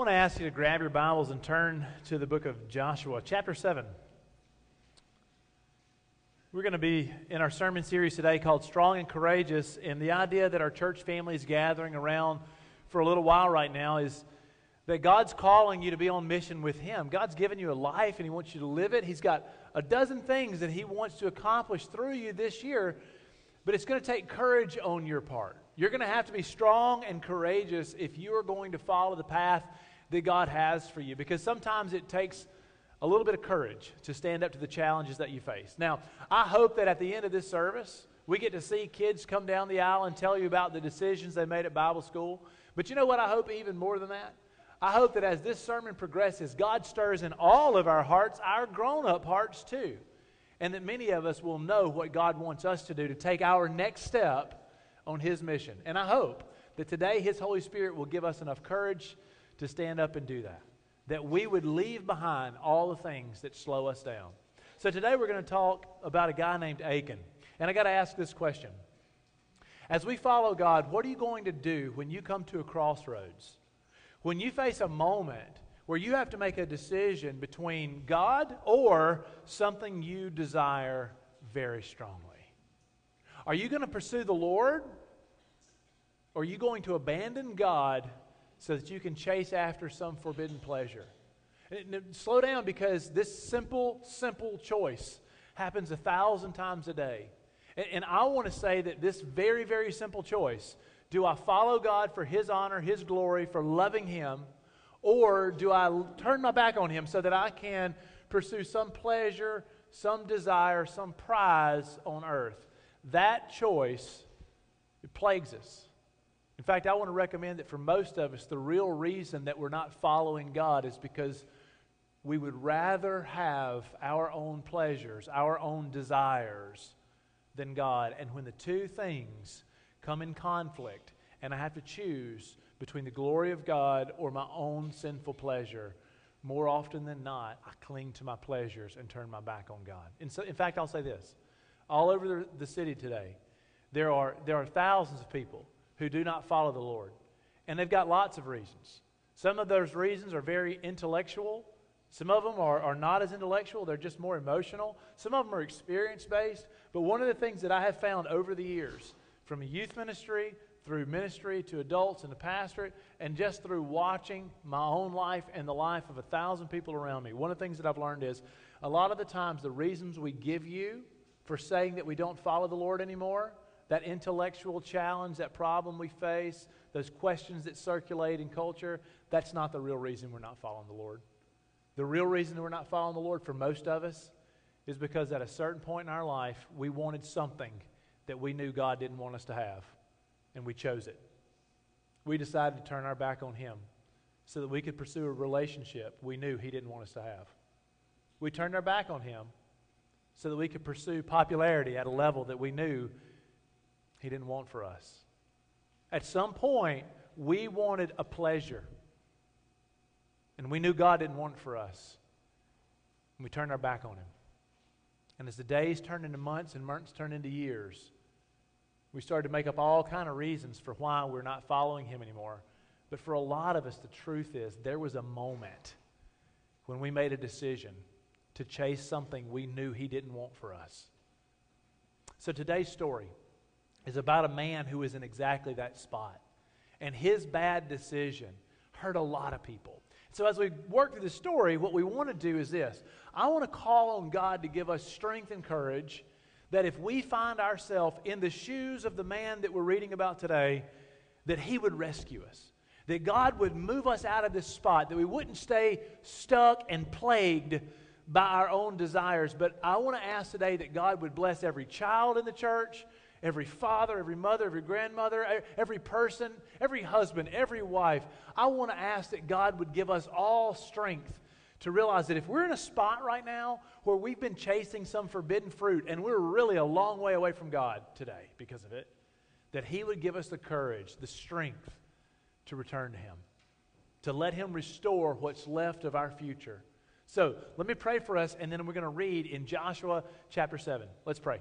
want to ask you to grab your Bibles and turn to the book of Joshua, chapter 7. We're going to be in our sermon series today called Strong and Courageous, and the idea that our church family is gathering around for a little while right now is that God's calling you to be on mission with Him. God's given you a life and He wants you to live it. He's got a dozen things that He wants to accomplish through you this year, but it's going to take courage on your part. You're going to have to be strong and courageous if you are going to follow the path that God has for you because sometimes it takes a little bit of courage to stand up to the challenges that you face. Now, I hope that at the end of this service, we get to see kids come down the aisle and tell you about the decisions they made at Bible school. But you know what I hope even more than that? I hope that as this sermon progresses, God stirs in all of our hearts, our grown up hearts too. And that many of us will know what God wants us to do to take our next step on His mission. And I hope that today His Holy Spirit will give us enough courage to stand up and do that. That we would leave behind all the things that slow us down. So today we're going to talk about a guy named Achan. And I got to ask this question. As we follow God, what are you going to do when you come to a crossroads? When you face a moment where you have to make a decision between God or something you desire very strongly. Are you going to pursue the Lord? Or are you going to abandon God so that you can chase after some forbidden pleasure? Slow down because this simple, simple choice happens a thousand times a day. And, and I want to say that this very, very simple choice do I follow God for His honor, His glory, for loving Him? Or do I turn my back on Him so that I can pursue some pleasure, some desire, some prize on earth? That choice, plagues us. In fact, I want to recommend that for most of us, the real reason that we're not following God is because we would rather have our own pleasures, our own desires, than God. And when the two things come in conflict and I have to choose between the glory of God or my own sinful pleasure, more often than not, I cling to my pleasures and turn my back on God. And so, in fact, I'll say this all over the, the city today, there are, there are thousands of people who do not follow the Lord. And they've got lots of reasons. Some of those reasons are very intellectual. Some of them are, are not as intellectual, they're just more emotional. Some of them are experience based. But one of the things that I have found over the years from youth ministry through ministry to adults and the pastorate, and just through watching my own life and the life of a thousand people around me. One of the things that I've learned is a lot of the times the reasons we give you for saying that we don't follow the Lord anymore, that intellectual challenge, that problem we face, those questions that circulate in culture, that's not the real reason we're not following the Lord. The real reason we're not following the Lord for most of us is because at a certain point in our life, we wanted something that we knew God didn't want us to have, and we chose it. We decided to turn our back on Him so that we could pursue a relationship we knew He didn't want us to have. We turned our back on Him so that we could pursue popularity at a level that we knew He didn't want for us. At some point, we wanted a pleasure, and we knew God didn't want it for us. And we turned our back on Him. And as the days turned into months and months turned into years, we started to make up all kind of reasons for why we're not following him anymore. But for a lot of us, the truth is there was a moment when we made a decision to chase something we knew he didn't want for us. So today's story is about a man who is in exactly that spot. And his bad decision hurt a lot of people. So as we work through the story, what we want to do is this. I want to call on God to give us strength and courage that if we find ourselves in the shoes of the man that we're reading about today, that he would rescue us. That God would move us out of this spot, that we wouldn't stay stuck and plagued by our own desires. But I want to ask today that God would bless every child in the church, every father, every mother, every grandmother, every person, every husband, every wife. I want to ask that God would give us all strength to realize that if we're in a spot right now where we've been chasing some forbidden fruit and we're really a long way away from God today because of it, that He would give us the courage, the strength to return to Him, to let Him restore what's left of our future. So let me pray for us, and then we're going to read in Joshua chapter 7. Let's pray.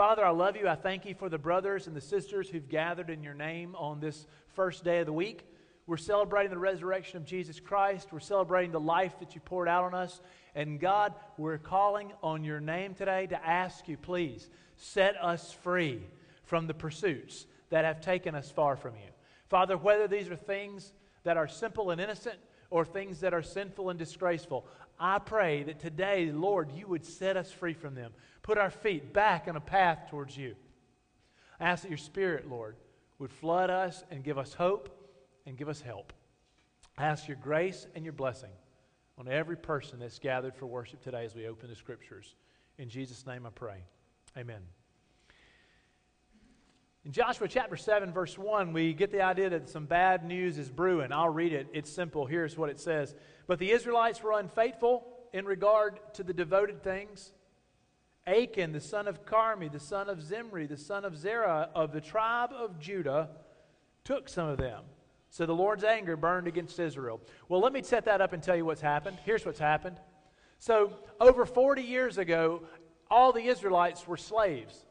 Father, I love you. I thank you for the brothers and the sisters who've gathered in your name on this first day of the week. We're celebrating the resurrection of Jesus Christ. We're celebrating the life that you poured out on us. And God, we're calling on your name today to ask you, please, set us free from the pursuits that have taken us far from you. Father, whether these are things that are simple and innocent or things that are sinful and disgraceful, I pray that today, Lord, you would set us free from them. Put our feet back on a path towards you. I ask that your Spirit, Lord, would flood us and give us hope and give us help. I ask your grace and your blessing on every person that's gathered for worship today as we open the scriptures. In Jesus' name I pray. Amen. In Joshua chapter 7, verse 1, we get the idea that some bad news is brewing. I'll read it. It's simple. Here's what it says But the Israelites were unfaithful in regard to the devoted things. Achan, the son of Carmi, the son of Zimri, the son of Zerah of the tribe of Judah, took some of them. So the Lord's anger burned against Israel. Well, let me set that up and tell you what's happened. Here's what's happened. So, over 40 years ago, all the Israelites were slaves.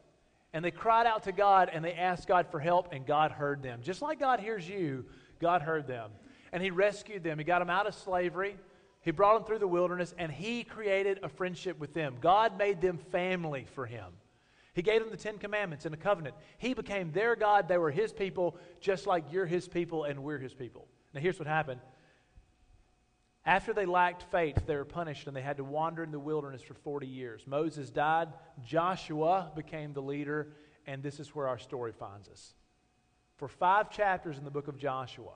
And they cried out to God and they asked God for help, and God heard them. Just like God hears you, God heard them. And He rescued them. He got them out of slavery. He brought them through the wilderness, and He created a friendship with them. God made them family for Him. He gave them the Ten Commandments and a covenant. He became their God. They were His people, just like you're His people and we're His people. Now, here's what happened. After they lacked faith, they were punished and they had to wander in the wilderness for 40 years. Moses died, Joshua became the leader, and this is where our story finds us. For five chapters in the book of Joshua,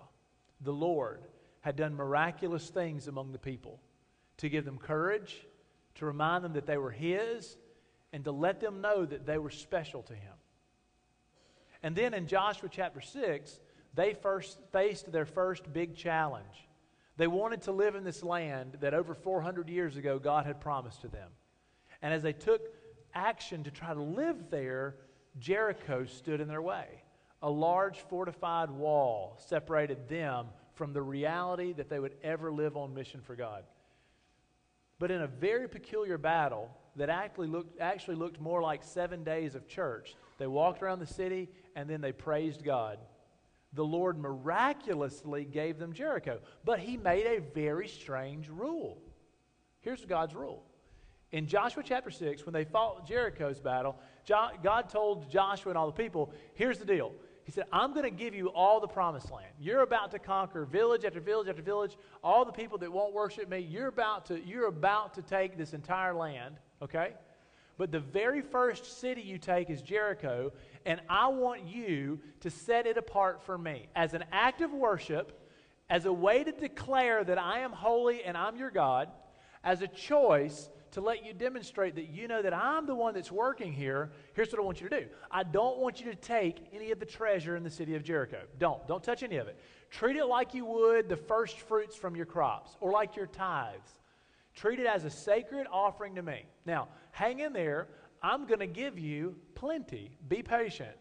the Lord had done miraculous things among the people to give them courage, to remind them that they were His, and to let them know that they were special to Him. And then in Joshua chapter 6, they first faced their first big challenge. They wanted to live in this land that over 400 years ago God had promised to them. And as they took action to try to live there, Jericho stood in their way. A large fortified wall separated them from the reality that they would ever live on mission for God. But in a very peculiar battle that actually looked, actually looked more like seven days of church, they walked around the city and then they praised God the Lord miraculously gave them Jericho. But he made a very strange rule. Here's God's rule. In Joshua chapter 6, when they fought Jericho's battle, God told Joshua and all the people, here's the deal. He said, I'm going to give you all the promised land. You're about to conquer village after village after village. All the people that won't worship me, you're about to, you're about to take this entire land, okay? But the very first city you take is Jericho, and I want you to set it apart for me as an act of worship, as a way to declare that I am holy and I'm your God, as a choice to let you demonstrate that you know that I'm the one that's working here. Here's what I want you to do I don't want you to take any of the treasure in the city of Jericho. Don't. Don't touch any of it. Treat it like you would the first fruits from your crops or like your tithes. Treat it as a sacred offering to me. Now, hang in there. I'm going to give you plenty. Be patient.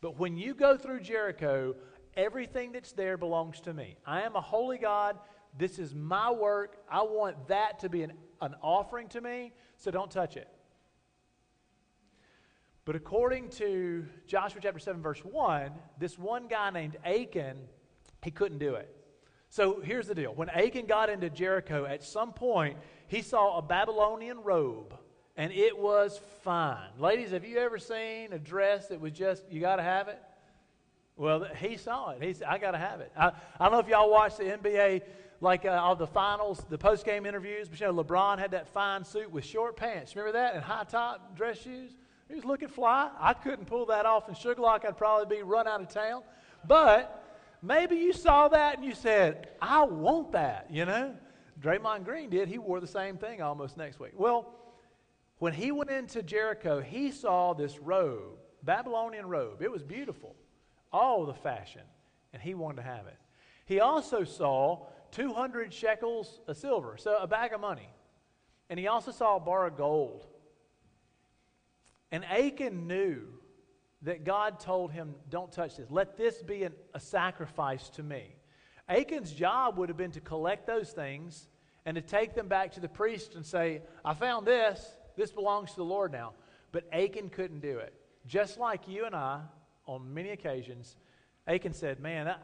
But when you go through Jericho, everything that's there belongs to me. I am a holy God. This is my work. I want that to be an, an offering to me, so don't touch it. But according to Joshua chapter 7, verse 1, this one guy named Achan, he couldn't do it. So here's the deal. When Achan got into Jericho, at some point, he saw a Babylonian robe, and it was fine. Ladies, have you ever seen a dress that was just, you got to have it? Well, he saw it. He said, I got to have it. I, I don't know if y'all watched the NBA, like uh, all the finals, the post game interviews, but you know, LeBron had that fine suit with short pants. Remember that? And high top dress shoes? He was looking fly. I couldn't pull that off in Sugar Lock. I'd probably be run out of town. But maybe you saw that and you said, I want that, you know? Draymond Green did. He wore the same thing almost next week. Well, when he went into Jericho, he saw this robe, Babylonian robe. It was beautiful, all the fashion, and he wanted to have it. He also saw 200 shekels of silver, so a bag of money. And he also saw a bar of gold. And Achan knew that God told him, Don't touch this. Let this be an, a sacrifice to me. Achan's job would have been to collect those things and to take them back to the priest and say, I found this. This belongs to the Lord now. But Achan couldn't do it. Just like you and I, on many occasions, Achan said, Man, I,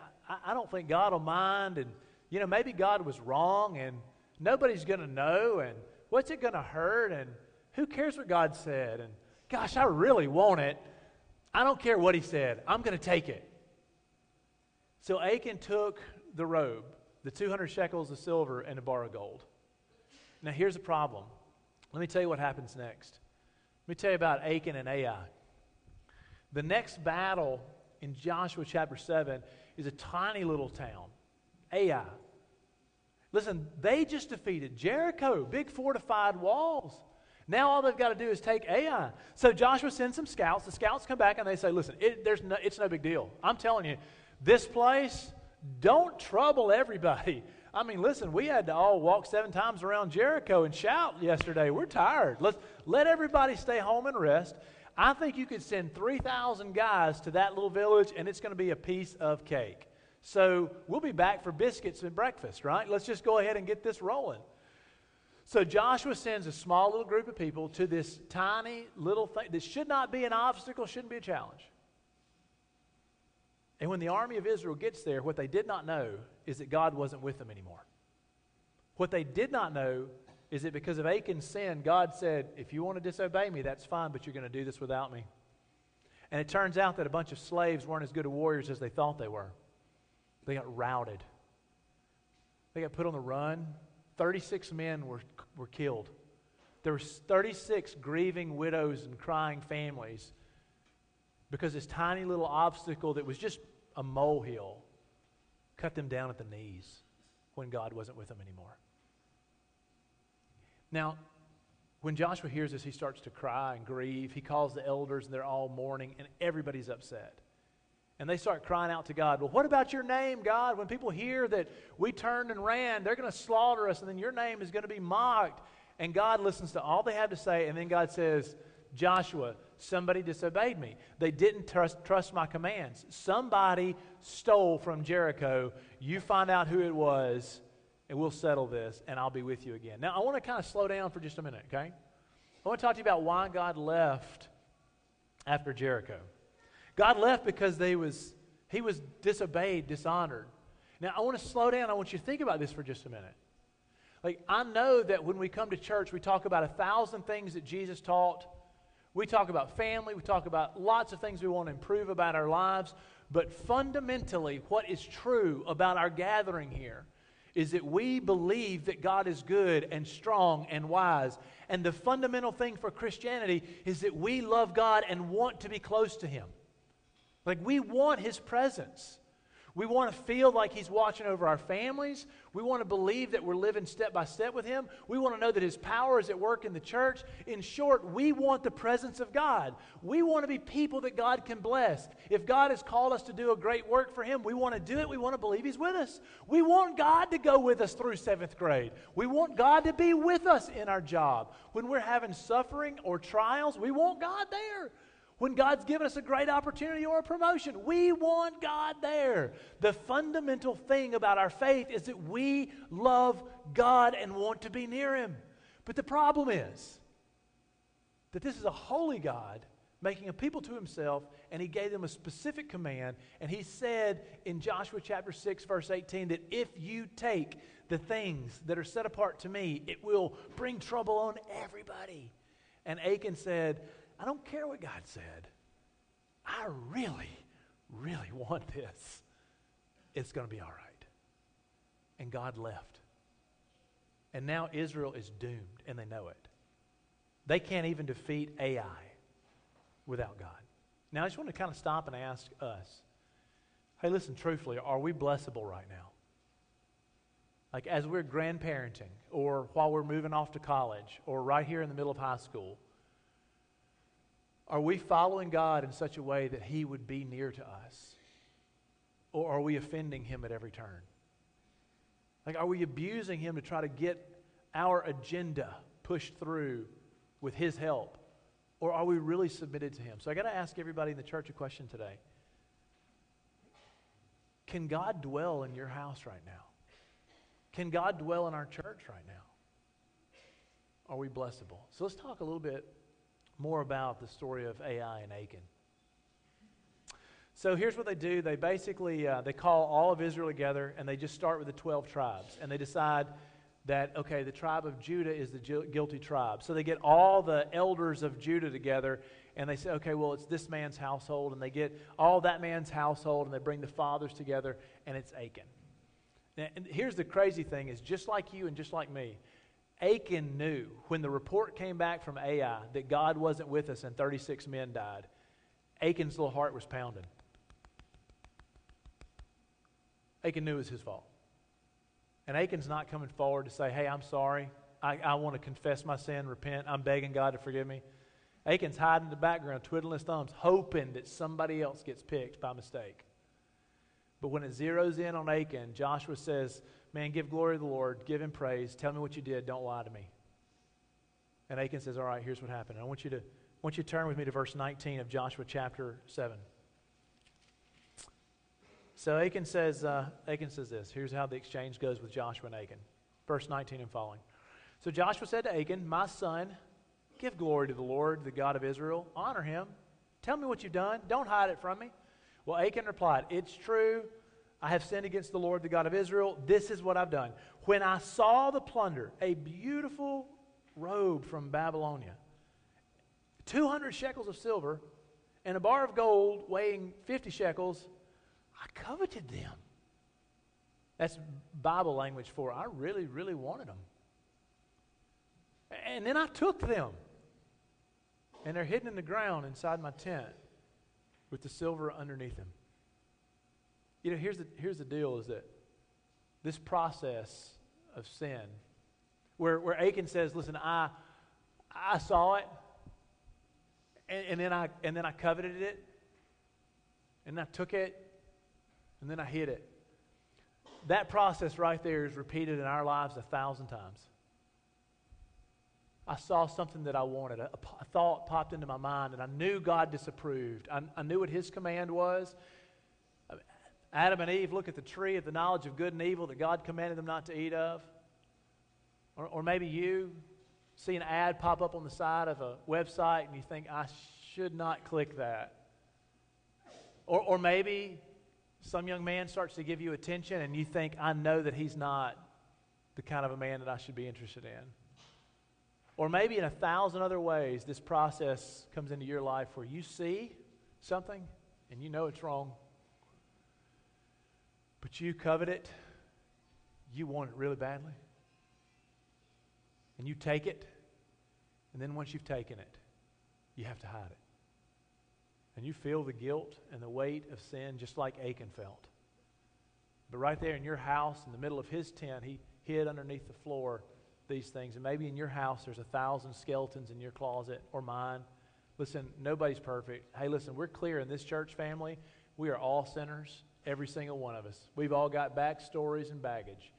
I, don't think God will mind. And, you know, maybe God was wrong and nobody's going to know. And what's it going to hurt? And who cares what God said? And gosh, I really want it. I don't care what he said. I'm going to take it. So Achan took the robe, the 200 shekels of silver, and a bar of gold. Now, here's the problem. Let me tell you what happens next. Let me tell you about Achan and Ai. The next battle in Joshua chapter 7 is a tiny little town, Ai. Listen, they just defeated Jericho, big fortified walls. Now all they've got to do is take Ai. So Joshua sends some scouts. The scouts come back and they say, listen, it, there's no, it's no big deal. I'm telling you, this place, don't trouble everybody. I mean, listen, we had to all walk seven times around Jericho and shout yesterday. We're tired. Let's let everybody stay home and rest. I think you could send 3,000 guys to that little village and it's going to be a piece of cake. So we'll be back for biscuits and breakfast, right? Let's just go ahead and get this rolling. So Joshua sends a small little group of people to this tiny little thing that should not be an obstacle, shouldn't be a challenge. And when the army of Israel gets there, what they did not know is that God wasn't with them anymore. What they did not know is that because of Achan's sin, God said, If you want to disobey me, that's fine, but you're going to do this without me. And it turns out that a bunch of slaves weren't as good of warriors as they thought they were. They got routed, they got put on the run. 36 men were, were killed. There were 36 grieving widows and crying families because this tiny little obstacle that was just a molehill cut them down at the knees when God wasn't with them anymore. Now, when Joshua hears this, he starts to cry and grieve. He calls the elders, and they're all mourning, and everybody's upset. And they start crying out to God, Well, what about your name, God? When people hear that we turned and ran, they're going to slaughter us, and then your name is going to be mocked. And God listens to all they have to say, and then God says, Joshua, somebody disobeyed me. They didn't trust, trust my commands. Somebody stole from Jericho. You find out who it was, and we'll settle this, and I'll be with you again. Now, I want to kind of slow down for just a minute, okay? I want to talk to you about why God left after Jericho. God left because they was, he was disobeyed, dishonored. Now, I want to slow down. I want you to think about this for just a minute. Like, I know that when we come to church, we talk about a thousand things that Jesus taught we talk about family, we talk about lots of things we want to improve about our lives, but fundamentally, what is true about our gathering here is that we believe that God is good and strong and wise. And the fundamental thing for Christianity is that we love God and want to be close to Him. Like we want His presence. We want to feel like He's watching over our families. We want to believe that we're living step by step with Him. We want to know that His power is at work in the church. In short, we want the presence of God. We want to be people that God can bless. If God has called us to do a great work for Him, we want to do it. We want to believe He's with us. We want God to go with us through seventh grade. We want God to be with us in our job. When we're having suffering or trials, we want God there when God's given us a great opportunity or a promotion. We want God there. The fundamental thing about our faith is that we love God and want to be near Him. But the problem is that this is a holy God making a people to himself, and he gave them a specific command. And he said in Joshua chapter 6, verse 18, that if you take the things that are set apart to me, it will bring trouble on everybody. And Achan said, I don't care what God said. I really, really want this. It's going to be all right. And God left. And now Israel is doomed, and they know it. They can't even defeat Ai without God. Now, I just want to kind of stop and ask us hey, listen, truthfully, are we blessable right now? Like as we're grandparenting, or while we're moving off to college, or right here in the middle of high school, are we following God in such a way that He would be near to us? Or are we offending Him at every turn? Like, are we abusing Him to try to get our agenda pushed through with His help? Or are we really submitted to Him? So I got to ask everybody in the church a question today Can God dwell in your house right now? Can God dwell in our church right now? Are we blessable? So let's talk a little bit more about the story of Ai and Achan. So here's what they do. They basically uh, they call all of Israel together, and they just start with the 12 tribes, and they decide that okay, the tribe of Judah is the guilty tribe. So they get all the elders of Judah together, and they say, okay, well, it's this man's household, and they get all that man's household, and they bring the fathers together, and it's Achan. And here's the crazy thing: is just like you and just like me, Achan knew when the report came back from Ai that God wasn't with us and 36 men died. Achan's little heart was pounding. Achan knew it was his fault. And Achan's not coming forward to say, hey, I'm sorry. I, I want to confess my sin, repent. I'm begging God to forgive me. Achan's hiding in the background, twiddling his thumbs, hoping that somebody else gets picked by mistake. But when it zeroes in on Achan, Joshua says, Man, give glory to the Lord, give him praise, tell me what you did, don't lie to me. And Achan says, All right, here's what happened. I want you to, I want you to turn with me to verse 19 of Joshua chapter 7. So Achan says, uh, Achan says this. Here's how the exchange goes with Joshua and Achan. Verse 19 and following. So Joshua said to Achan, My son, give glory to the Lord, the God of Israel. Honor him. Tell me what you've done. Don't hide it from me. Well, Achan replied, It's true. I have sinned against the Lord, the God of Israel. This is what I've done. When I saw the plunder, a beautiful robe from Babylonia, 200 shekels of silver, and a bar of gold weighing 50 shekels, I coveted them. That's Bible language for I really, really wanted them. And then I took them. And they're hidden in the ground inside my tent with the silver underneath them. You know, here's the, here's the deal is that this process of sin, where, where Achan says, listen, I, I saw it, and, and, then I, and then I coveted it, and I took it, and then I hid it. That process right there is repeated in our lives a thousand times. I saw something that I wanted. A, a thought popped into my mind, and I knew God disapproved. I, I knew what His command was. Adam and Eve look at the tree of the knowledge of good and evil that God commanded them not to eat of. Or, or maybe you see an ad pop up on the side of a website and you think, I should not click that. Or, or maybe some young man starts to give you attention and you think, I know that he's not the kind of a man that I should be interested in. Or maybe in a thousand other ways, this process comes into your life where you see something and you know it's wrong, but you covet it, you want it really badly, and you take it, and then once you've taken it, you have to hide it and you feel the guilt and the weight of sin just like Achan felt. But right there in your house, in the middle of his tent, he hid underneath the floor these things. And maybe in your house, there's a thousand skeletons in your closet or mine. Listen, nobody's perfect. Hey, listen, we're clear in this church family. We are all sinners, every single one of us. We've all got backstories and baggage.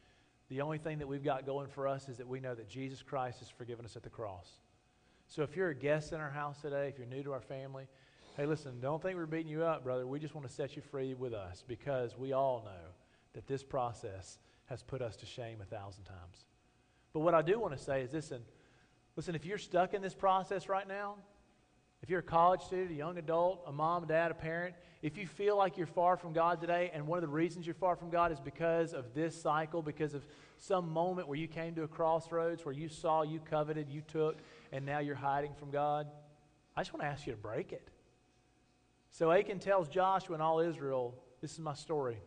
The only thing that we've got going for us is that we know that Jesus Christ has forgiven us at the cross. So if you're a guest in our house today, if you're new to our family, Hey, listen, don't think we're beating you up, brother. We just want to set you free with us because we all know that this process has put us to shame a thousand times. But what I do want to say is listen, listen, if you're stuck in this process right now, if you're a college student, a young adult, a mom, a dad, a parent, if you feel like you're far from God today, and one of the reasons you're far from God is because of this cycle, because of some moment where you came to a crossroads where you saw, you coveted, you took, and now you're hiding from God, I just want to ask you to break it. So Achan tells Joshua and all Israel, This is my story.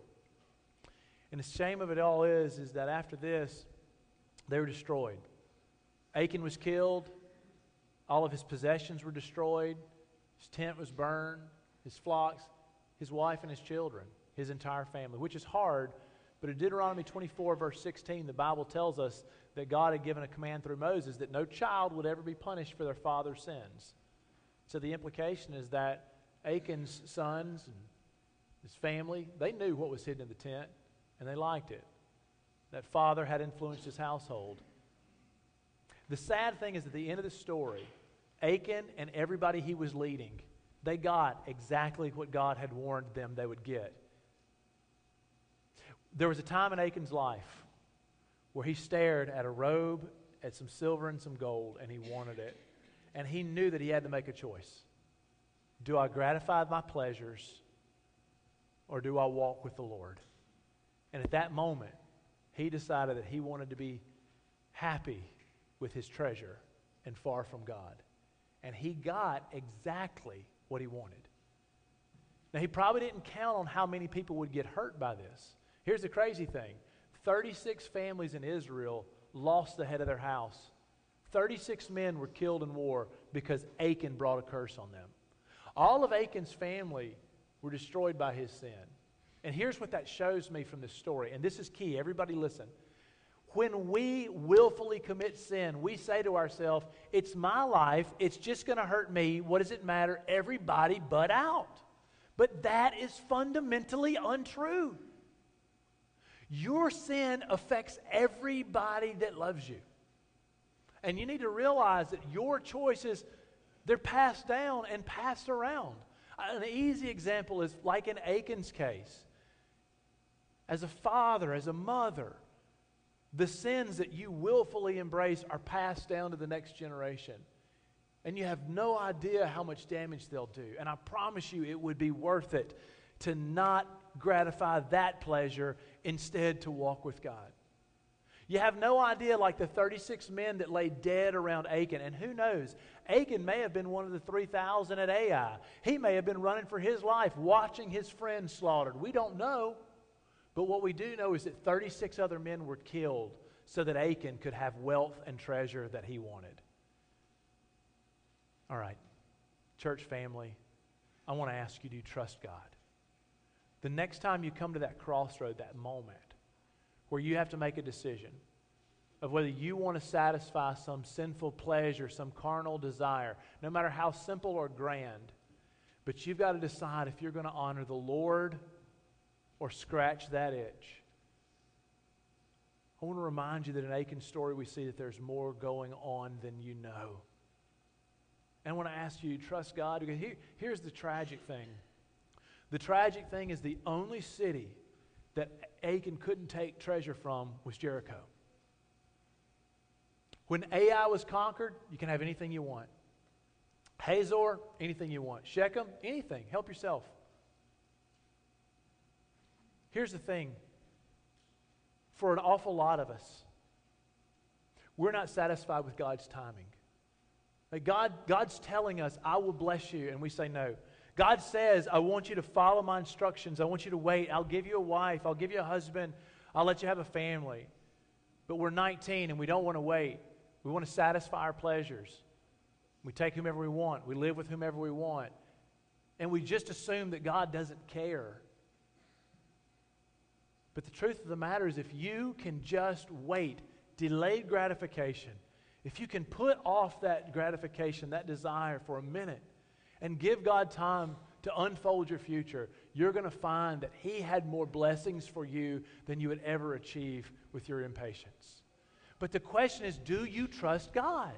And the shame of it all is, is that after this, they were destroyed. Achan was killed. All of his possessions were destroyed. His tent was burned. His flocks, his wife, and his children, his entire family, which is hard. But in Deuteronomy 24, verse 16, the Bible tells us that God had given a command through Moses that no child would ever be punished for their father's sins. So the implication is that Achan's sons and his family, they knew what was hidden in the tent and they liked it. That father had influenced his household. The sad thing is at the end of the story, Achan and everybody he was leading, they got exactly what God had warned them they would get. There was a time in Achan's life where he stared at a robe, at some silver and some gold, and he wanted it. And he knew that he had to make a choice. Do I gratify my pleasures or do I walk with the Lord? And at that moment, he decided that he wanted to be happy with his treasure and far from God. And he got exactly what he wanted. Now, he probably didn't count on how many people would get hurt by this. Here's the crazy thing 36 families in Israel lost the head of their house. 36 men were killed in war because Achan brought a curse on them. All of Achan's family were destroyed by his sin. And here's what that shows me from this story. And this is key. Everybody listen. When we willfully commit sin, we say to ourselves, It's my life. It's just going to hurt me. What does it matter? Everybody but out. But that is fundamentally untrue. Your sin affects everybody that loves you. And you need to realize that your choices, they're passed down and passed around. An easy example is like in Achan's case. As a father, as a mother, the sins that you willfully embrace are passed down to the next generation. And you have no idea how much damage they'll do. And I promise you, it would be worth it to not gratify that pleasure, instead, to walk with God. You have no idea, like the 36 men that lay dead around Achan. And who knows? Achan may have been one of the 3,000 at Ai. He may have been running for his life, watching his friends slaughtered. We don't know. But what we do know is that 36 other men were killed so that Achan could have wealth and treasure that he wanted. All right, church family, I want to ask you do you trust God? The next time you come to that crossroad, that moment where you have to make a decision of whether you want to satisfy some sinful pleasure, some carnal desire, no matter how simple or grand, but you've got to decide if you're going to honor the Lord or scratch that itch. I want to remind you that in Achan's story, we see that there's more going on than you know. And I want to ask you trust God because here, here's the tragic thing. The tragic thing is the only city that Achan couldn't take treasure from was Jericho. When Ai was conquered, you can have anything you want. Hazor, anything you want. Shechem, anything. Help yourself. Here's the thing for an awful lot of us, we're not satisfied with God's timing. Like God, God's telling us, I will bless you, and we say no. God says, I want you to follow my instructions. I want you to wait. I'll give you a wife. I'll give you a husband. I'll let you have a family. But we're 19 and we don't want to wait. We want to satisfy our pleasures. We take whomever we want. We live with whomever we want. And we just assume that God doesn't care. But the truth of the matter is, if you can just wait, delayed gratification, if you can put off that gratification, that desire for a minute, and give God time to unfold your future, you're going to find that He had more blessings for you than you would ever achieve with your impatience. But the question is do you trust God?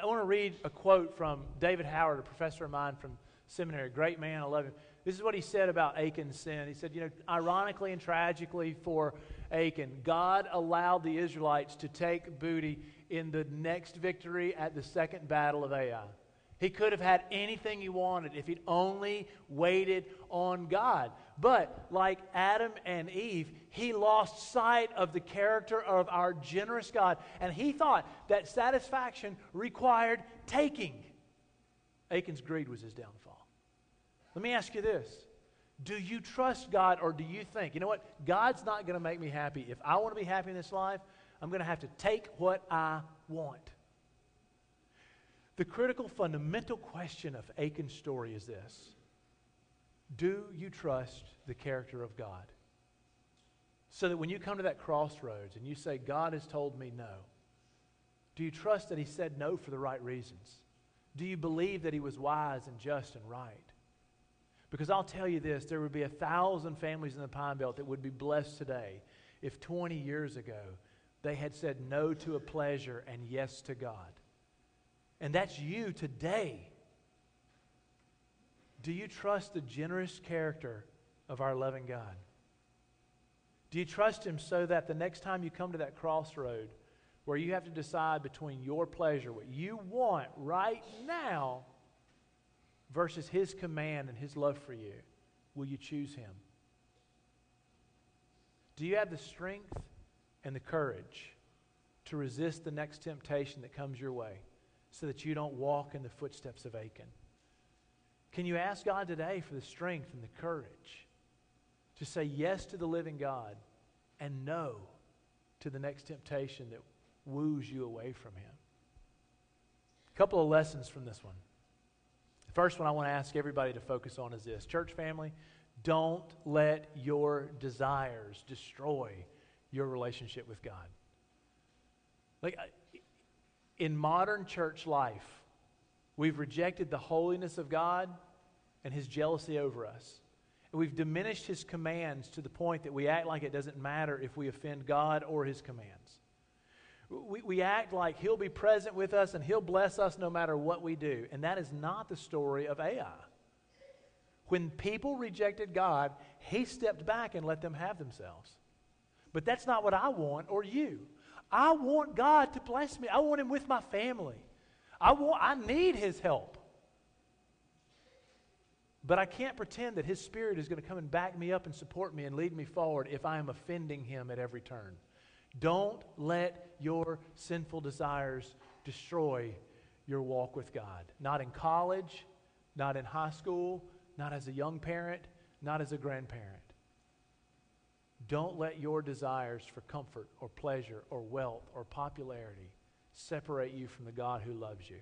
I want to read a quote from David Howard, a professor of mine from seminary, great man, I love him. This is what he said about Achan's sin. He said, you know, ironically and tragically for Achan, God allowed the Israelites to take booty in the next victory at the second battle of Ai. He could have had anything he wanted if he'd only waited on God. But like Adam and Eve, he lost sight of the character of our generous God. And he thought that satisfaction required taking. Achan's greed was his downfall. Let me ask you this Do you trust God or do you think, you know what? God's not going to make me happy. If I want to be happy in this life, I'm going to have to take what I want. The critical, fundamental question of Achan's story is this Do you trust the character of God? So that when you come to that crossroads and you say, God has told me no, do you trust that He said no for the right reasons? Do you believe that He was wise and just and right? Because I'll tell you this there would be a thousand families in the Pine Belt that would be blessed today if 20 years ago they had said no to a pleasure and yes to God. And that's you today. Do you trust the generous character of our loving God? Do you trust Him so that the next time you come to that crossroad where you have to decide between your pleasure, what you want right now, versus His command and His love for you, will you choose Him? Do you have the strength and the courage to resist the next temptation that comes your way so that you don't walk in the footsteps of Achan? Can you ask God today for the strength and the courage to say yes to the living God and no to the next temptation that woos you away from Him? A couple of lessons from this one. The first one I want to ask everybody to focus on is this Church family, don't let your desires destroy your relationship with God. Like, in modern church life, we've rejected the holiness of God and His jealousy over us. And we've diminished His commands to the point that we act like it doesn't matter if we offend God or His commands. We, we act like He'll be present with us and He'll bless us no matter what we do. And that is not the story of Ai. When people rejected God, He stepped back and let them have themselves. But that's not what I want or you. I want God to bless me. I want Him with my family. I, want, I need His help. But I can't pretend that His Spirit is going to come and back me up and support me and lead me forward if I am offending Him at every turn. Don't let your sinful desires destroy your walk with God. Not in college, not in high school, not as a young parent, not as a grandparent. Don't let your desires for comfort or pleasure or wealth or popularity separate you from the God who loves you.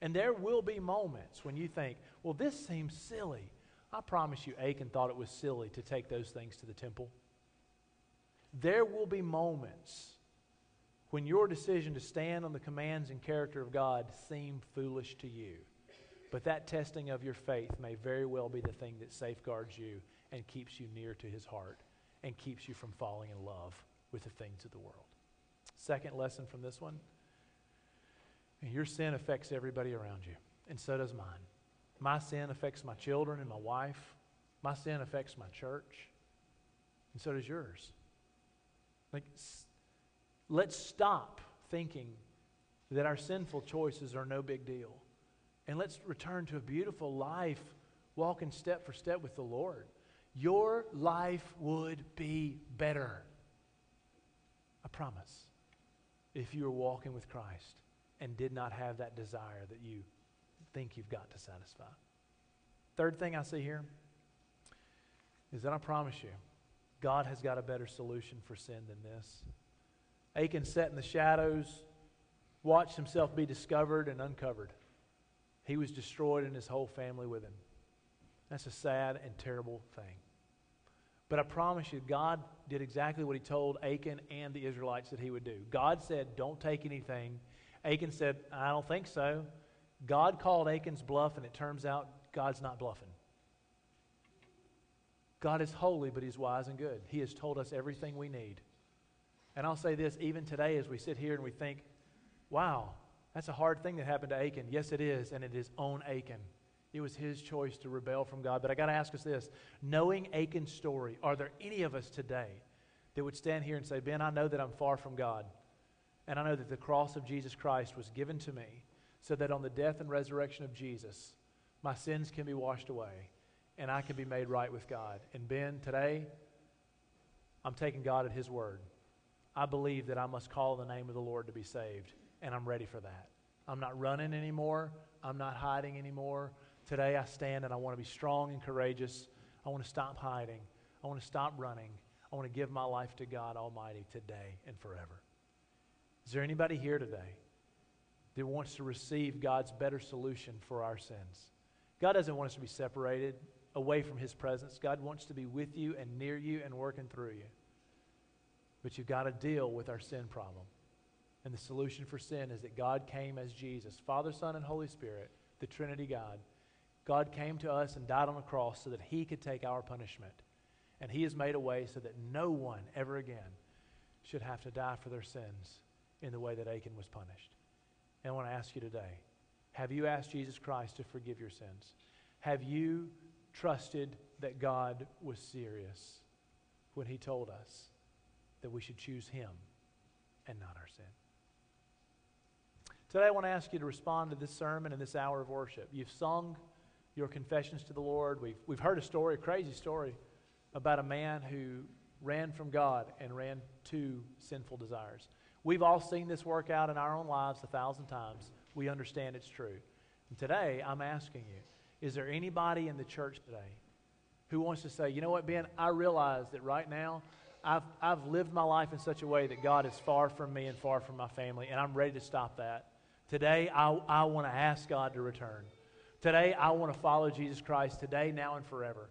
And there will be moments when you think, well, this seems silly. I promise you, Achan thought it was silly to take those things to the temple. There will be moments when your decision to stand on the commands and character of God seem foolish to you. But that testing of your faith may very well be the thing that safeguards you and keeps you near to his heart and keeps you from falling in love with the things of the world. Second lesson from this one your sin affects everybody around you, and so does mine. My sin affects my children and my wife. My sin affects my church, and so does yours. Like, let's stop thinking that our sinful choices are no big deal. And let's return to a beautiful life, walking step for step with the Lord. Your life would be better. I promise. If you were walking with Christ and did not have that desire that you think you've got to satisfy. Third thing I see here is that I promise you, God has got a better solution for sin than this. Achan sat in the shadows, watched himself be discovered and uncovered. He was destroyed and his whole family with him. That's a sad and terrible thing. But I promise you, God did exactly what he told Achan and the Israelites that he would do. God said, Don't take anything. Achan said, I don't think so. God called Achan's bluff, and it turns out God's not bluffing. God is holy, but He's wise and good. He has told us everything we need. And I'll say this even today as we sit here and we think, wow, that's a hard thing that happened to Achan. Yes, it is, and it is on Achan. It was his choice to rebel from God. But I got to ask us this knowing Achan's story, are there any of us today that would stand here and say, Ben, I know that I'm far from God, and I know that the cross of Jesus Christ was given to me so that on the death and resurrection of Jesus, my sins can be washed away and I can be made right with God. And Ben, today, I'm taking God at His word. I believe that I must call the name of the Lord to be saved, and I'm ready for that. I'm not running anymore. I'm not hiding anymore. Today I stand and I want to be strong and courageous. I want to stop hiding. I want to stop running. I want to give my life to God Almighty today and forever. Is there anybody here today that wants to receive God's better solution for our sins? God doesn't want us to be separated away from His presence. God wants to be with you and near you and working through you. But you've got to deal with our sin problem. And the solution for sin is that God came as Jesus, Father, Son, and Holy Spirit, the Trinity God. God came to us and died on the cross so that He could take our punishment. And He has made a way so that no one ever again should have to die for their sins in the way that Achan was punished. And I want to ask you today have you asked Jesus Christ to forgive your sins? Have you trusted that God was serious when He told us that we should choose Him and not our sin. Today, I want to ask you to respond to this sermon and this hour of worship. You've sung, your confessions to the Lord. We've, we've heard a story, a crazy story, about a man who ran from God and ran to sinful desires. We've all seen this work out in our own lives a thousand times. We understand it's true. And today, I'm asking you is there anybody in the church today who wants to say, you know what, Ben, I realize that right now I've, I've lived my life in such a way that God is far from me and far from my family, and I'm ready to stop that. Today, I, I want to ask God to return. Today, I want to follow Jesus Christ today, now, and forever.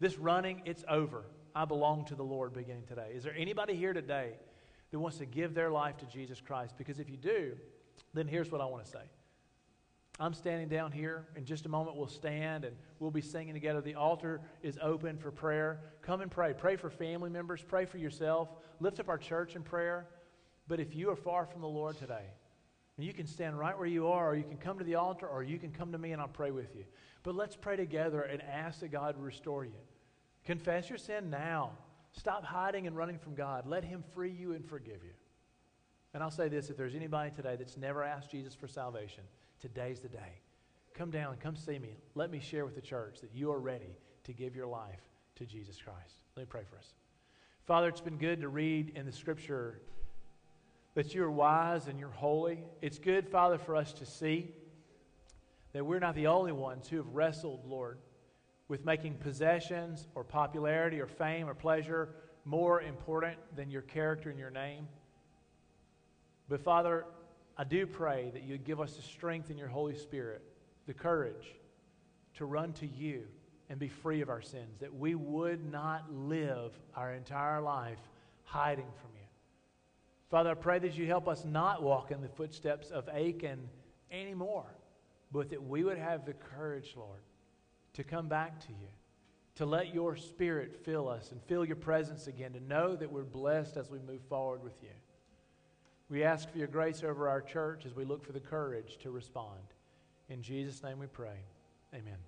This running, it's over. I belong to the Lord beginning today. Is there anybody here today that wants to give their life to Jesus Christ? Because if you do, then here's what I want to say. I'm standing down here. In just a moment, we'll stand and we'll be singing together. The altar is open for prayer. Come and pray. Pray for family members. Pray for yourself. Lift up our church in prayer. But if you are far from the Lord today, you can stand right where you are, or you can come to the altar, or you can come to me and I'll pray with you. But let's pray together and ask that God restore you. Confess your sin now. Stop hiding and running from God. Let Him free you and forgive you. And I'll say this if there's anybody today that's never asked Jesus for salvation, today's the day. Come down come see me. Let me share with the church that you are ready to give your life to Jesus Christ. Let me pray for us. Father, it's been good to read in the scripture that you are wise and you're holy. It's good, Father, for us to see that we're not the only ones who have wrestled, Lord, with making possessions or popularity or fame or pleasure more important than your character and your name. But Father, I do pray that you'd give us the strength in your Holy Spirit, the courage to run to you and be free of our sins, that we would not live our entire life hiding from you. Father, I pray that you help us not walk in the footsteps of Achan anymore, but that we would have the courage, Lord, to come back to you, to let your spirit fill us and feel your presence again, to know that we're blessed as we move forward with you. We ask for your grace over our church as we look for the courage to respond. In Jesus' name we pray. Amen.